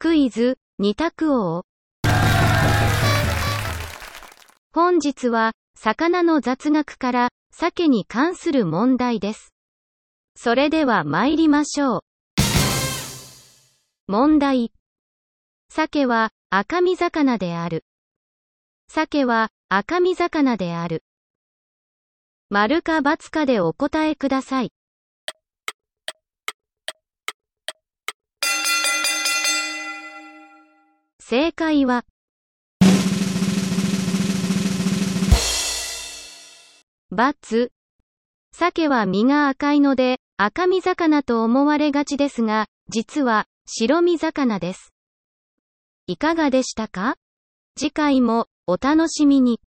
クイズ、二択王。本日は、魚の雑学から、鮭に関する問題です。それでは参りましょう。問題。鮭は赤身魚である。鮭は赤身魚である。丸か×かでお答えください。正解は、×。鮭は身が赤いので、赤身魚と思われがちですが、実は、白身魚です。いかがでしたか？次回も、お楽しみに。